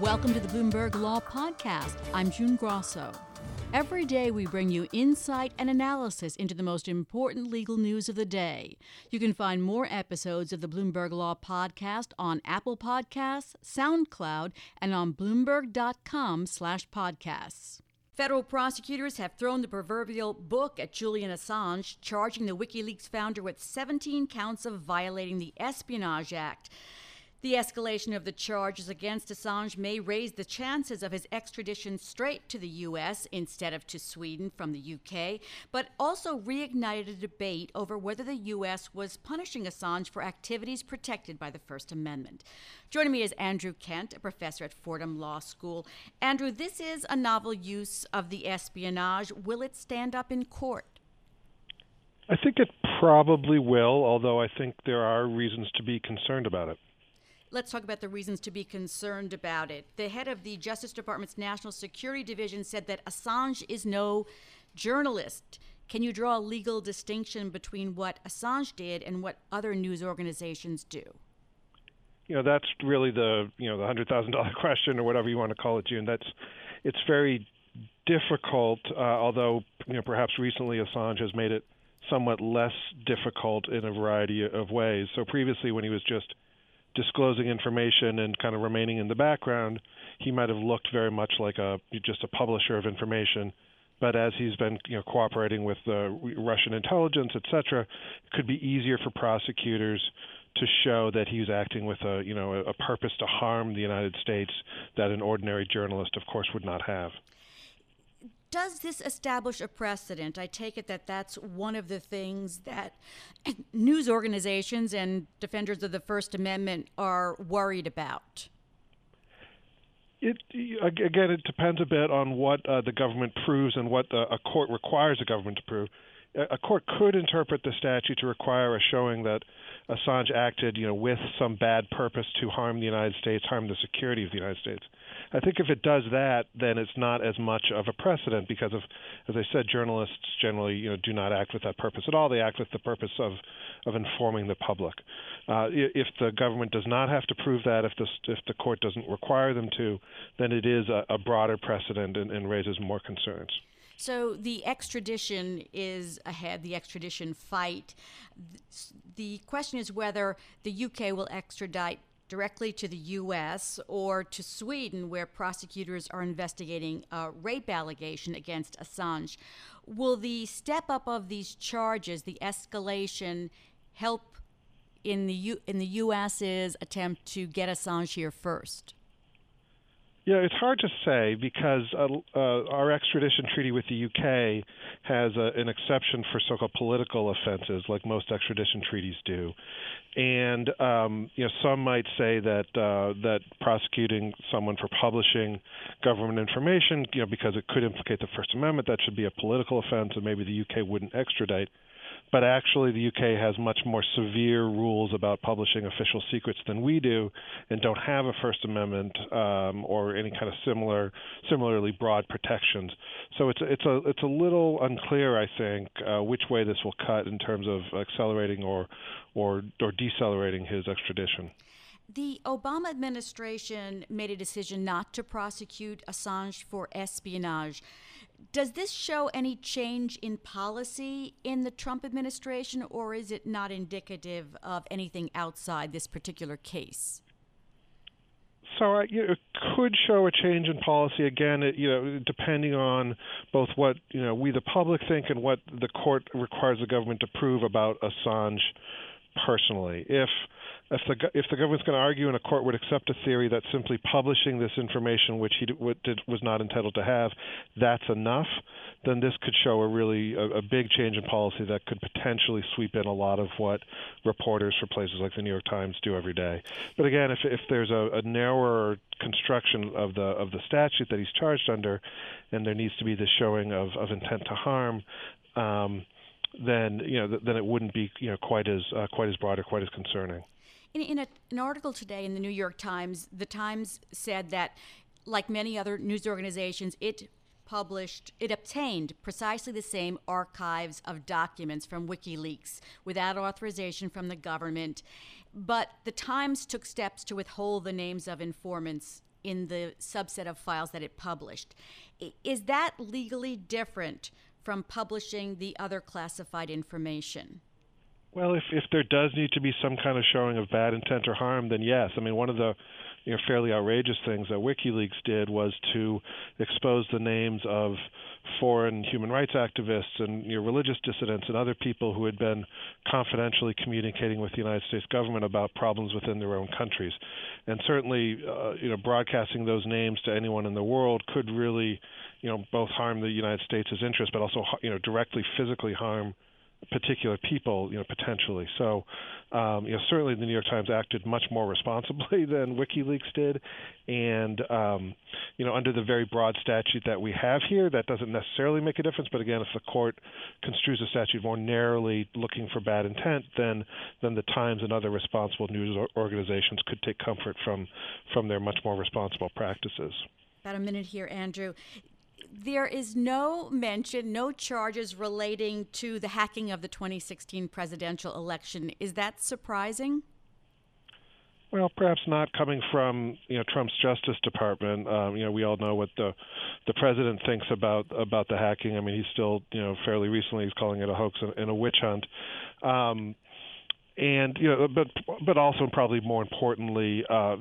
Welcome to the Bloomberg Law Podcast. I'm June Grasso. Every day we bring you insight and analysis into the most important legal news of the day. You can find more episodes of the Bloomberg Law Podcast on Apple Podcasts, SoundCloud, and on bloomberg.com/podcasts. Federal prosecutors have thrown the proverbial book at Julian Assange, charging the WikiLeaks founder with 17 counts of violating the Espionage Act. The escalation of the charges against Assange may raise the chances of his extradition straight to the U.S. instead of to Sweden from the U.K., but also reignited a debate over whether the U.S. was punishing Assange for activities protected by the First Amendment. Joining me is Andrew Kent, a professor at Fordham Law School. Andrew, this is a novel use of the espionage. Will it stand up in court? I think it probably will, although I think there are reasons to be concerned about it. Let's talk about the reasons to be concerned about it. The head of the Justice Department's National Security Division said that Assange is no journalist. Can you draw a legal distinction between what Assange did and what other news organizations do? You know, that's really the you know the hundred thousand dollar question or whatever you want to call it, June. That's it's very difficult, uh, although you know perhaps recently Assange has made it somewhat less difficult in a variety of ways. So previously, when he was just disclosing information and kind of remaining in the background, he might have looked very much like a just a publisher of information. But as he's been you know, cooperating with the Russian intelligence, et cetera, it could be easier for prosecutors to show that he's acting with a you know a purpose to harm the United States that an ordinary journalist, of course, would not have does this establish a precedent? I take it that that's one of the things that news organizations and defenders of the First Amendment are worried about. It again, it depends a bit on what uh, the government proves and what the, a court requires the government to prove. A court could interpret the statute to require a showing that Assange acted, you know, with some bad purpose to harm the United States, harm the security of the United States. I think if it does that, then it's not as much of a precedent because of, as I said, journalists generally you know do not act with that purpose at all. They act with the purpose of of informing the public. Uh, if the government does not have to prove that, if the if the court doesn't require them to, then it is a, a broader precedent and, and raises more concerns. So the extradition is ahead, the extradition fight. The question is whether the UK will extradite directly to the U.S. or to Sweden, where prosecutors are investigating a rape allegation against Assange. Will the step up of these charges, the escalation, help in the U- in the U.S.'s attempt to get Assange here first? Yeah, it's hard to say because uh, uh, our extradition treaty with the UK has a, an exception for so-called political offenses, like most extradition treaties do. And um, you know, some might say that uh, that prosecuting someone for publishing government information, you know, because it could implicate the First Amendment, that should be a political offense, and maybe the UK wouldn't extradite but actually the UK has much more severe rules about publishing official secrets than we do, and don't have a First Amendment um, or any kind of similar, similarly broad protections. So it's it's a it's a little unclear, I think, uh, which way this will cut in terms of accelerating or or or decelerating his extradition. The Obama administration made a decision not to prosecute Assange for espionage. Does this show any change in policy in the Trump administration, or is it not indicative of anything outside this particular case? So uh, it could show a change in policy again. It, you know, depending on both what you know we the public think and what the court requires the government to prove about Assange personally. If if the if the government's going to argue and a court would accept a theory that simply publishing this information, which he did, was not entitled to have, that's enough, then this could show a really a, a, big change in policy that could potentially sweep in a lot of what reporters for places like the New York Times do every day. But again, if if there's a, a narrower construction of the of the statute that he's charged under, and there needs to be the showing of, of intent to harm. Um, then you know then it wouldn't be you know quite as uh, quite as broad or quite as concerning. In, in a, an article today in the New York Times, the Times said that, like many other news organizations, it published, it obtained precisely the same archives of documents from WikiLeaks without authorization from the government. But the Times took steps to withhold the names of informants in the subset of files that it published. Is that legally different from publishing the other classified information? Well, if if there does need to be some kind of showing of bad intent or harm, then yes. I mean, one of the you know fairly outrageous things that WikiLeaks did was to expose the names of foreign human rights activists and you know, religious dissidents and other people who had been confidentially communicating with the United States government about problems within their own countries. And certainly, uh, you know, broadcasting those names to anyone in the world could really, you know, both harm the United States' interests, but also, you know, directly physically harm particular people, you know, potentially. So, um, you know, certainly the New York Times acted much more responsibly than WikiLeaks did, and um, you know, under the very broad statute that we have here, that doesn't necessarily make a difference. But again, if the court construes the statute more narrowly, looking for bad intent, then then the Times and other responsible news organizations could take comfort from from their much more responsible practices. About a minute here, Andrew there is no mention, no charges relating to the hacking of the 2016 presidential election. Is that surprising? Well, perhaps not coming from you know Trump's Justice Department. Um, you know, we all know what the the president thinks about about the hacking. I mean, he's still you know fairly recently he's calling it a hoax and, and a witch hunt. Um, and you know, but but also probably more importantly, uh,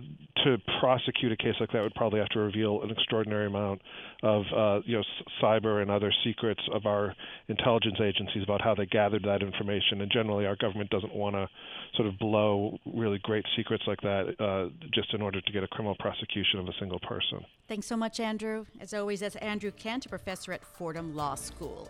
to prosecute a case like that would probably have to reveal an extraordinary amount of uh, you know cyber and other secrets of our intelligence agencies about how they gathered that information. And generally, our government doesn't want to sort of blow really great secrets like that uh, just in order to get a criminal prosecution of a single person. Thanks so much, Andrew. As always, that's Andrew Kent, a professor at Fordham Law School.